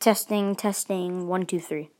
Testing, testing, one, two, three.